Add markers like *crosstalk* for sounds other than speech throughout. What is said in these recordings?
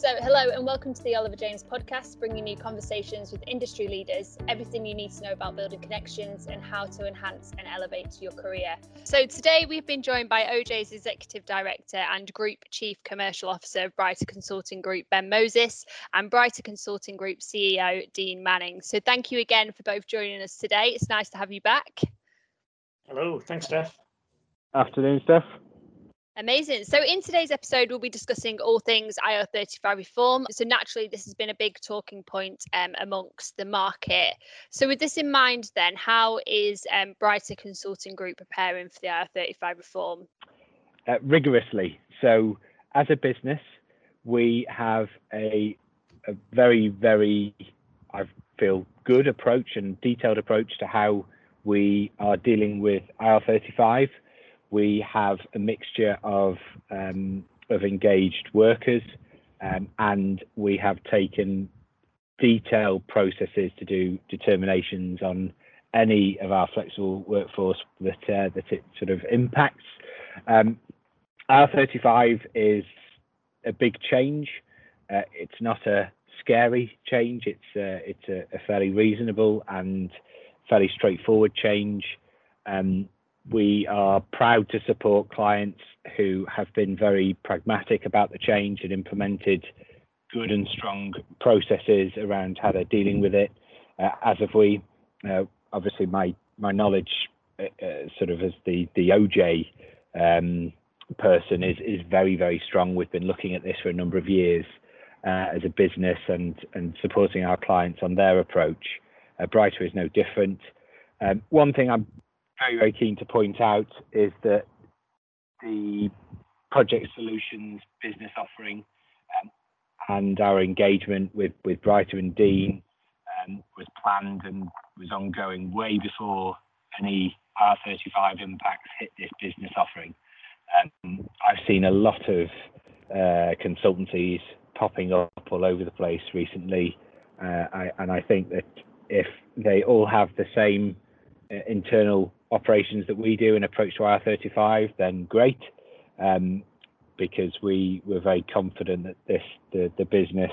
So, hello and welcome to the Oliver James podcast, bringing you conversations with industry leaders, everything you need to know about building connections and how to enhance and elevate your career. So, today we've been joined by OJ's Executive Director and Group Chief Commercial Officer of Brighter Consulting Group, Ben Moses, and Brighter Consulting Group CEO, Dean Manning. So, thank you again for both joining us today. It's nice to have you back. Hello, thanks, Steph. Afternoon, Steph. Amazing. So, in today's episode, we'll be discussing all things IR35 reform. So, naturally, this has been a big talking point um, amongst the market. So, with this in mind, then, how is um, Brighter Consulting Group preparing for the IR35 reform? Uh, rigorously. So, as a business, we have a, a very, very, I feel, good approach and detailed approach to how we are dealing with IR35 we have a mixture of um, of engaged workers, um, and we have taken detailed processes to do determinations on any of our flexible workforce that uh, that it sort of impacts. Um, IR35 is a big change. Uh, it's not a scary change. It's uh, it's a, a, fairly reasonable and fairly straightforward change. Um, we are proud to support clients who have been very pragmatic about the change and implemented good and strong processes around how they're dealing with it. Uh, as of we, uh, obviously, my my knowledge, uh, uh sort of as the the OJ um, person, is is very very strong. We've been looking at this for a number of years uh, as a business and and supporting our clients on their approach. Uh, Brighter is no different. Um, one thing I'm very, very keen to point out is that the project solutions business offering um, and our engagement with, with Brighter and Dean um, was planned and was ongoing way before any IR35 impacts hit this business offering. Um, I've seen a lot of uh, consultancies popping up all over the place recently, uh, I, and I think that if they all have the same internal operations that we do and approach to IR35, then great, um, because we were very confident that this the, the business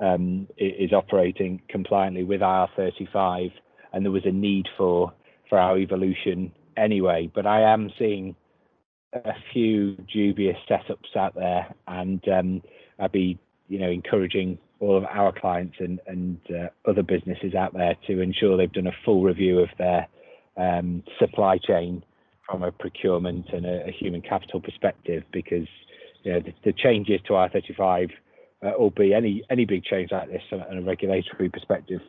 um, is operating compliantly with IR35, and there was a need for for our evolution anyway. But I am seeing a few dubious setups out there, and um, I'd be you know encouraging all of our clients and and uh, other businesses out there to ensure they've done a full review of their um, supply chain from a procurement and a, a, human capital perspective because you know the, the changes to IR35 uh, will be any any big change like this on a regulatory perspective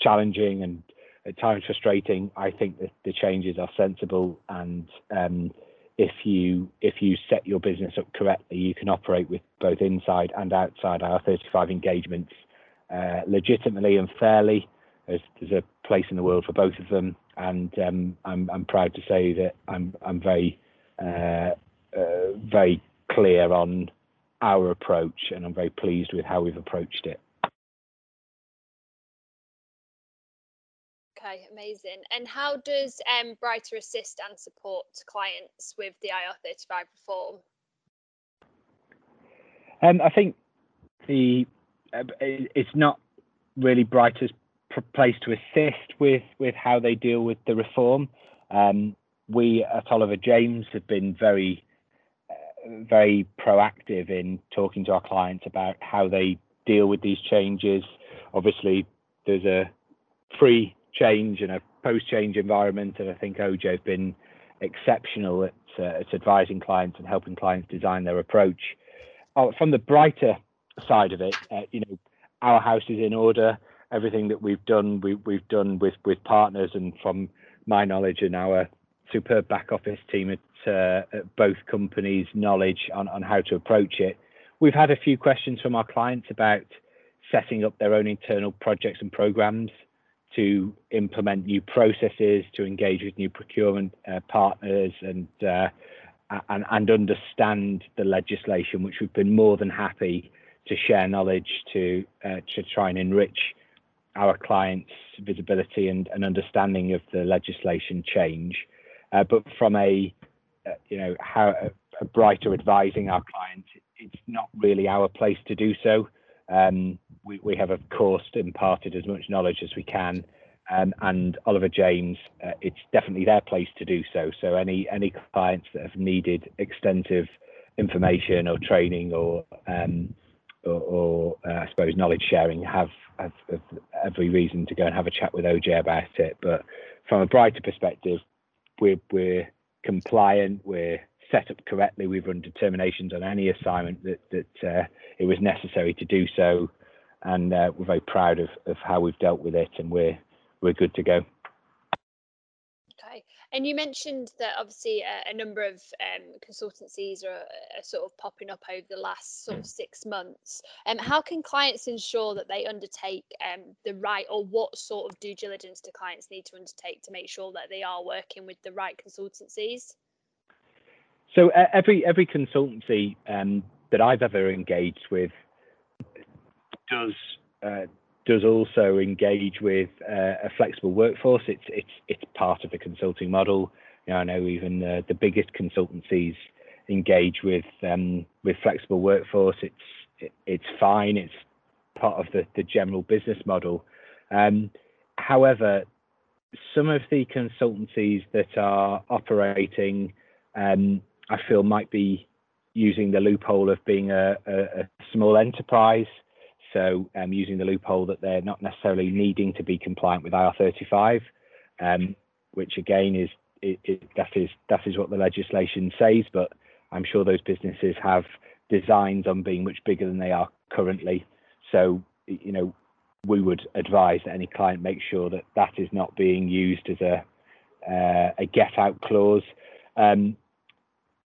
challenging and at times frustrating. I think that the changes are sensible and um, if you if you set your business up correctly, you can operate with both inside and outside IR35 engagements uh, legitimately and fairly. There's, there's a place in the world for both of them, and um, I'm, I'm proud to say that I'm I'm very uh, uh, very clear on our approach, and I'm very pleased with how we've approached it. Okay, amazing. And how does um, Brighter assist and support clients with the IR35 reform? Um, I think the uh, it's not really Brighter's place to assist with with how they deal with the reform. Um, we at Oliver James have been very uh, very proactive in talking to our clients about how they deal with these changes. Obviously, there's a pre change and a post change environment, and I think OJ have been exceptional at, uh, at advising clients and helping clients design their approach. Uh, from the brighter side of it, uh, you know, our house is in order everything that we've done, we, we've done with, with partners and from my knowledge and our superb back office team at, uh, at both companies' knowledge on, on how to approach it. We've had a few questions from our clients about setting up their own internal projects and programs to implement new processes, to engage with new procurement uh, partners, and, uh, and and understand the legislation, which we've been more than happy to share knowledge to uh, to try and enrich our clients' visibility and, and understanding of the legislation change. Uh, but from a, uh, you know, how a, a, brighter advising our clients, it's not really our place to do so. Um, we, we have, of course, imparted as much knowledge as we can. Um, and Oliver James, uh, it's definitely their place to do so. So any any clients that have needed extensive information or training or um, or, or uh, I suppose knowledge sharing have, have, have every reason to go and have a chat with OJ about it. But from a brighter perspective, we're we're compliant. We're set up correctly. We've run determinations on any assignment that that uh, it was necessary to do so, and uh, we're very proud of, of how we've dealt with it, and we're we're good to go. And you mentioned that obviously a, a number of um, consultancies are, are, sort of popping up over the last sort of six months. Um, how can clients ensure that they undertake um, the right, or what sort of due diligence do clients need to undertake to make sure that they are working with the right consultancies? So uh, every every consultancy um, that I've ever engaged with does uh, does also engage with uh, a flexible workforce. It's it's it's part of the consulting model. You know, I know even the, the biggest consultancies engage with um, with flexible workforce. It's it, it's fine. It's part of the the general business model. Um, however, some of the consultancies that are operating um, I feel might be using the loophole of being a, a, a small enterprise. So um, using the loophole that they're not necessarily needing to be compliant with IR35, um, which again is it, it, that is that is what the legislation says. But I'm sure those businesses have designs on being much bigger than they are currently. So you know we would advise that any client make sure that that is not being used as a uh, a get out clause. Um,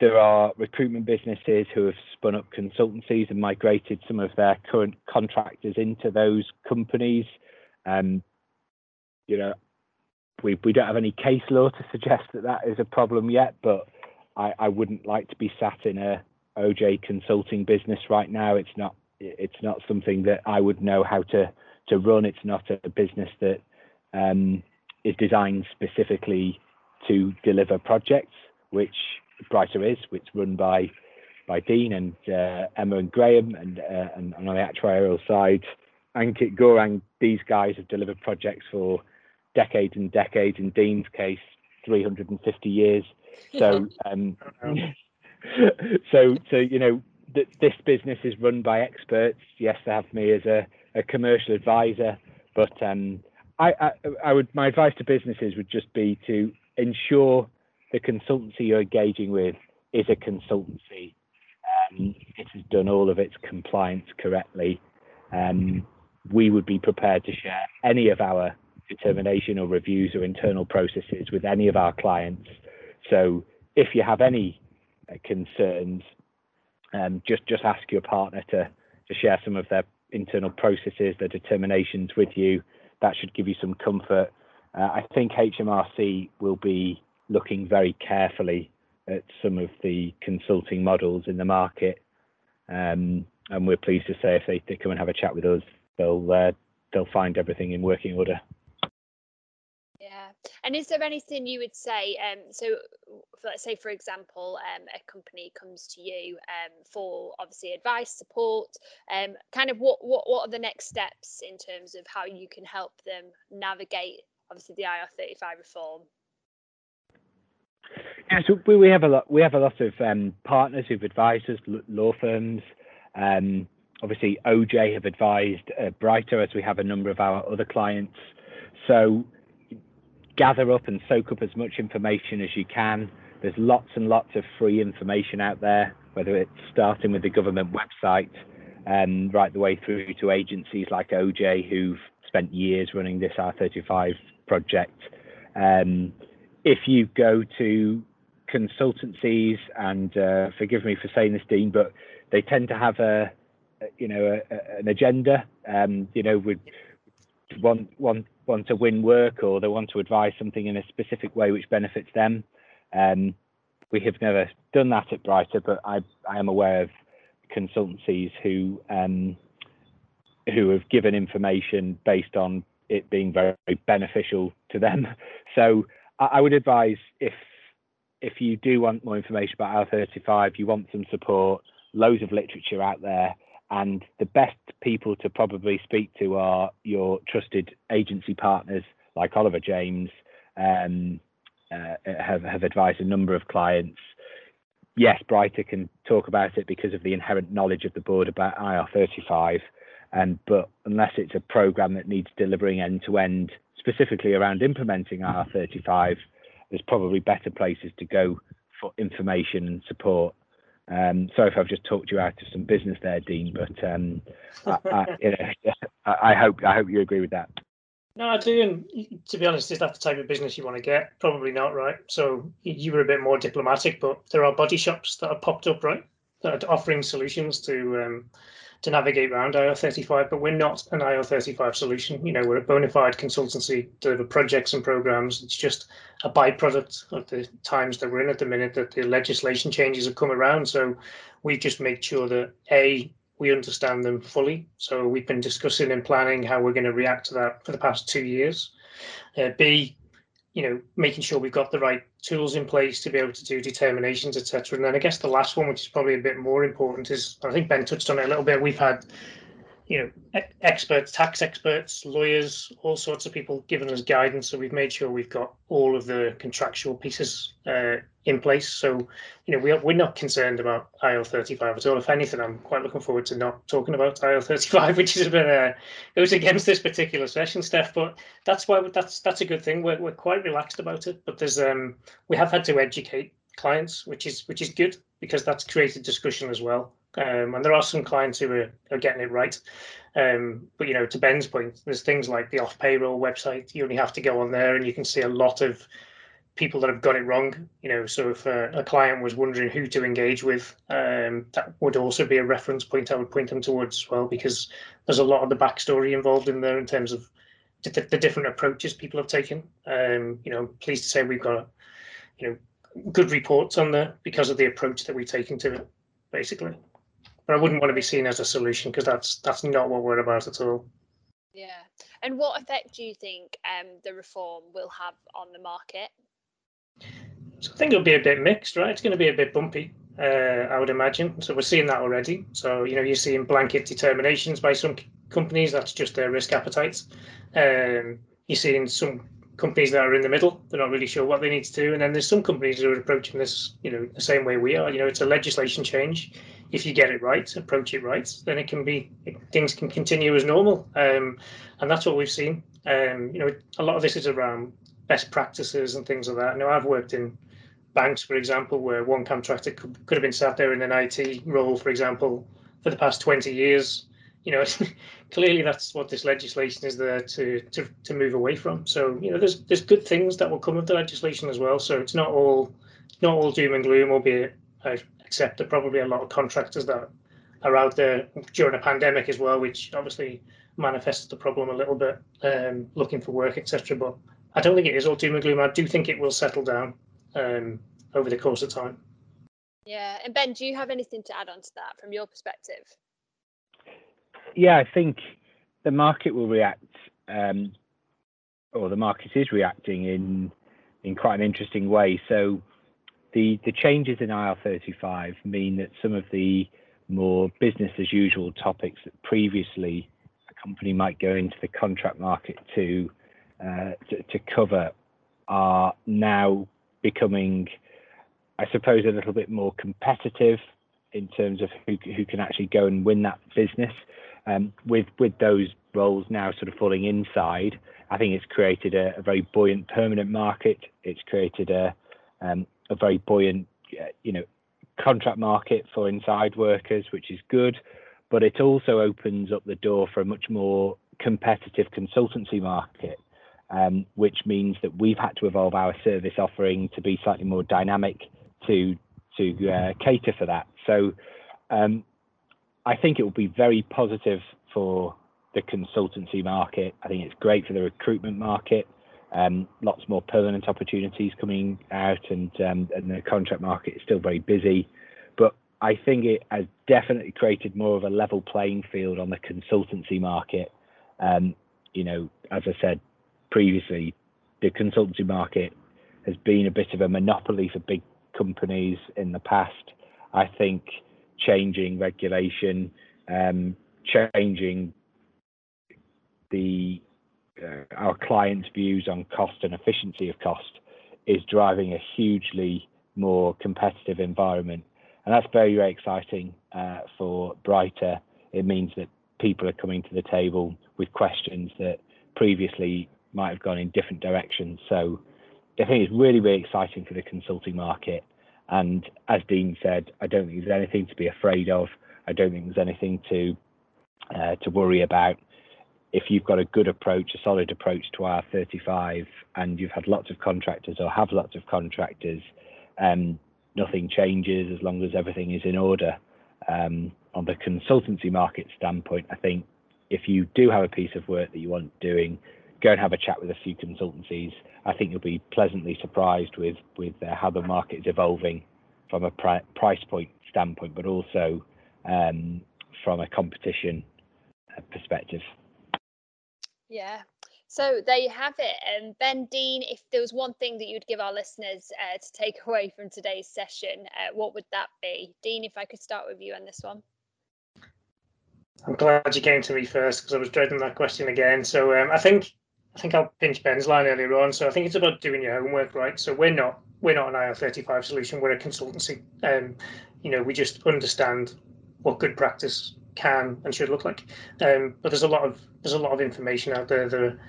there are recruitment businesses who have spun up consultancies and migrated some of their current contractors into those companies. Um, you know, we we don't have any case law to suggest that that is a problem yet, but I, I wouldn't like to be sat in a OJ consulting business right now. It's not it's not something that I would know how to to run. It's not a business that um, is designed specifically to deliver projects, which Brighter is, which is run by by Dean and uh, Emma and Graham, and, uh, and, and on the actuarial side, Ankit Gaurang. These guys have delivered projects for decades and decades. In Dean's case, 350 years. So, um, *laughs* so, so you know, th- this business is run by experts. Yes, they have me as a, a commercial advisor, but um, I, I, I would my advice to businesses would just be to ensure the consultancy you're engaging with is a consultancy. Um, it has done all of its compliance correctly. Um, we would be prepared to share any of our determination or reviews or internal processes with any of our clients. So if you have any uh, concerns, um, just just ask your partner to to share some of their internal processes, their determinations with you. That should give you some comfort. Uh, I think HMRC will be looking very carefully at some of the consulting models in the market. Um, and we're pleased to say if they, they come and have a chat with us, they'll uh, they'll find everything in working order. Yeah, and is there anything you would say? Um, so, let's say, for example, um, a company comes to you um, for obviously advice, support. Um, kind of what what what are the next steps in terms of how you can help them navigate obviously the IR thirty five reform? Yeah, so we, we have a lot. We have a lot of um, partners who've advised us, law firms. Um, obviously, OJ have advised uh, Brighter, as we have a number of our other clients. So gather up and soak up as much information as you can. There's lots and lots of free information out there, whether it's starting with the government website and um, right the way through to agencies like OJ who've spent years running this IR35 project. Um, if you go to consultancies, and uh, forgive me for saying this, Dean, but they tend to have a, you know, a, a, an agenda. Um, you know, would want want want to win work, or they want to advise something in a specific way which benefits them. Um, we have never done that at Brighter, but I I am aware of consultancies who um, who have given information based on it being very, very beneficial to them. *laughs* So I would advise if if you do want more information about IR35, you want some support, loads of literature out there, and the best people to probably speak to are your trusted agency partners like Oliver James. Um, uh, have have advised a number of clients. Yes, Brighter can talk about it because of the inherent knowledge of the board about IR35, um, but unless it's a program that needs delivering end to end, specifically around implementing IR35, there's probably better places to go for information and support. Um, sorry if I've just talked you out of some business there, Dean, but um, I, I, *laughs* you know, I, hope I hope you agree with that. No, I do. And to be honest, is that the type of business you want to get? Probably not, right? So you were a bit more diplomatic, but there are body shops that have popped up, right? That offering solutions to um, to navigate around IR35, but we're not an IR35 solution. You know, we're a bona fide consultancy, deliver projects and programs. It's just a byproduct of the times that we're in at the minute that the legislation changes have come around. So we just make sure that A, we understand them fully. So we've been discussing and planning how we're going to react to that for the past two years. Uh, B, you know, making sure we've got the right tools in place to be able to do determinations, etc. And then I guess the last one, which is probably a bit more important, is I think Ben touched on it a little bit. We've had you know, experts, tax experts, lawyers, all sorts of people giving us guidance. So we've made sure we've got all of the contractual pieces uh, in place. So, you know, we are, we're not concerned about IR35 at all. If anything, I'm quite looking forward to not talking about IR35, *laughs* which is a bit uh, goes against this particular session, Steph. But that's why that's that's a good thing. We're we're quite relaxed about it. But there's um we have had to educate clients, which is which is good because that's created discussion as well. Um, and there are some clients who are, are getting it right. Um, but you know, to Ben's point, there's things like the off payroll website. You only have to go on there, and you can see a lot of people that have got it wrong. You know, so if a, a client was wondering who to engage with, um, that would also be a reference point I would point them towards as well, because there's a lot of the backstory involved in there in terms of the, the different approaches people have taken. Um, you know, pleased to say we've got, you know, good reports on there because of the approach that we've taken to it, basically but I wouldn't want to be seen as a solution because that's that's not what we're about at all. Yeah. And what effect do you think um, the reform will have on the market? So I think it'll be a bit mixed, right? It's going to be a bit bumpy, uh, I would imagine. So we're seeing that already. So you know, you're seeing blanket determinations by some companies. That's just their risk appetites. Um, you're seeing some companies that are in the middle. They're not really sure what they need to do, and then there's some companies who are approaching this, you know, the same way we are. You know, it's a legislation change if you get it right, approach it right, then it can be things can continue as normal, um, and that's what we've seen. Um, you know, a lot of this is around best practices and things like that. Now, I've worked in banks, for example, where one contractor could, could have been sat there in an IT role, for example, for the past 20 years. You know, *laughs* clearly that's what this legislation is there to, to to move away from. So, you know, there's there's good things that will come of the legislation as well. So it's not all not all doom and gloom, albeit I except there probably a lot of contractors that are out there during a pandemic as well, which obviously manifests the problem a little bit, um, looking for work, etc. But I don't think it is all doom and gloom. I do think it will settle down um, over the course of time. Yeah, and Ben, do you have anything to add on to that from your perspective? Yeah, I think the market will react, um, or the market is reacting in in quite an interesting way. So the, the changes in IR35 mean that some of the more business as usual topics that previously a company might go into the contract market to, uh, to, to cover are now becoming, I suppose, a little bit more competitive in terms of who, who can actually go and win that business. Um, with with those roles now sort of falling inside, I think it's created a, very buoyant permanent market. It's created a um, a very buoyant, uh, you know, contract market for inside workers, which is good, but it also opens up the door for a much more competitive consultancy market, um, which means that we've had to evolve our service offering to be slightly more dynamic to to uh, cater for that. So I think it will be very positive for the consultancy market. I think it's great for the recruitment market. Um, lots more permanent opportunities coming out, and, um, and the contract market is still very busy. But I think it has definitely created more of a level playing field on the consultancy market. Um, you know, as I said previously, the consultancy market has been a bit of a monopoly for big companies in the past. I think changing regulation, um, changing the uh, our clients' views on cost and efficiency of cost is driving a hugely more competitive environment, and that's very very exciting uh, for Brighter. It means that people are coming to the table with questions that previously might have gone in different directions. So I think it's really really exciting for the consulting market. And as Dean said, I don't think there's anything to be afraid of. I don't think there's anything to uh, to worry about. If you've got a good approach, a solid approach to IR35, and you've had lots of contractors or have lots of contractors, um, nothing changes as long as everything is in order. Um, on the consultancy market standpoint, I think if you do have a piece of work that you want doing, go and have a chat with a few consultancies. I think you'll be pleasantly surprised with with uh, how the market is evolving from a pri- price point standpoint, but also um, from a competition uh, perspective. Yeah. So there you have it. And um, Ben Dean, if there was one thing that you'd give our listeners uh, to take *laughs* away from today's session, uh, what would that be? Dean, if I could start with you on this one. I'm glad you came to me first because I was dreading that question again. So um, I think I think I'll pinch Ben's line earlier on. So I think it's about doing your homework, right? So we're not we're not an IR35 solution. We're a consultancy. Um, you know, we just understand what good practice can and should look like. Um, but there's a lot of there's a lot of information out there. There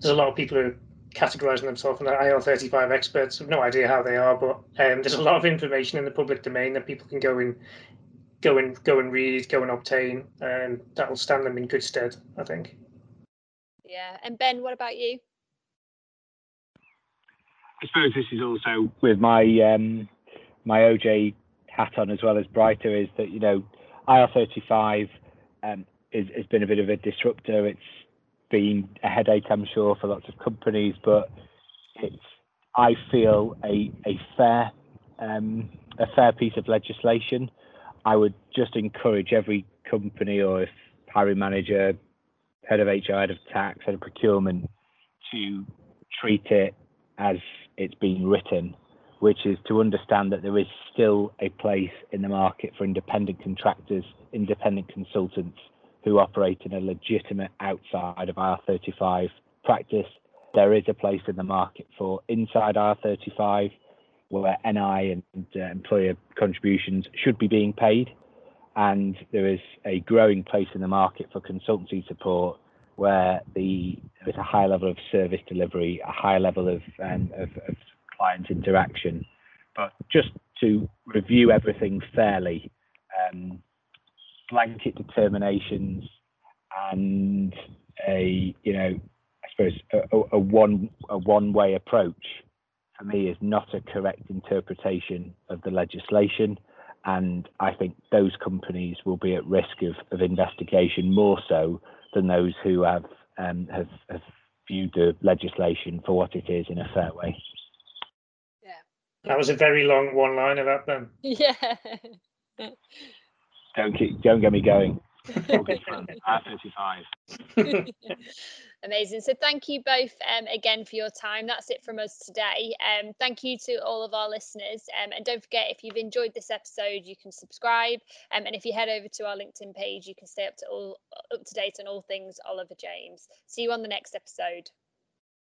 there's a lot of people who are categorizing themselves as IR35 experts. I've no idea how they are, but um, there's a lot of information in the public domain that people can go and go and go and read, go and obtain, and that will stand them in good stead. I think. Yeah. And Ben, what about you? I suppose this is also with my um, my OJ hat on as well as Brighter is that you know IR35 um, is, has been a bit of a disruptor. It's been a headache, I'm sure, for lots of companies, but it's I feel a a fair um, a fair piece of legislation. I would just encourage every company or if hiring manager head of HR, head of tax, head of procurement to treat it as it's being written, which is to understand that there is still a place in the market for independent contractors, independent consultants who operate in a legitimate outside of IR35 practice. There is a place in the market for inside IR35 where NI and uh, employer contributions should be being paid and there is a growing place in the market for consultancy support where the there's a high level of service delivery, a high level of, um, of, of client interaction. But just to review everything fairly, um, blanket determinations and a you know I suppose a, a one a one way approach for me is not a correct interpretation of the legislation and I think those companies will be at risk of, of investigation more so than those who have, um, have, have viewed the legislation for what it is in a fair way. Yeah. That was a very long one line of that then. *laughs* Yeah. don't keep, don't get me going. *laughs* R35. *laughs* Amazing. So thank you both um, again for your time. That's it from us today. Um, thank you to all of our listeners. Um, and don't forget, if you've enjoyed this episode, you can subscribe. Um, and if you head over to our LinkedIn page, you can stay up to all up to date on all things Oliver James. See you on the next episode.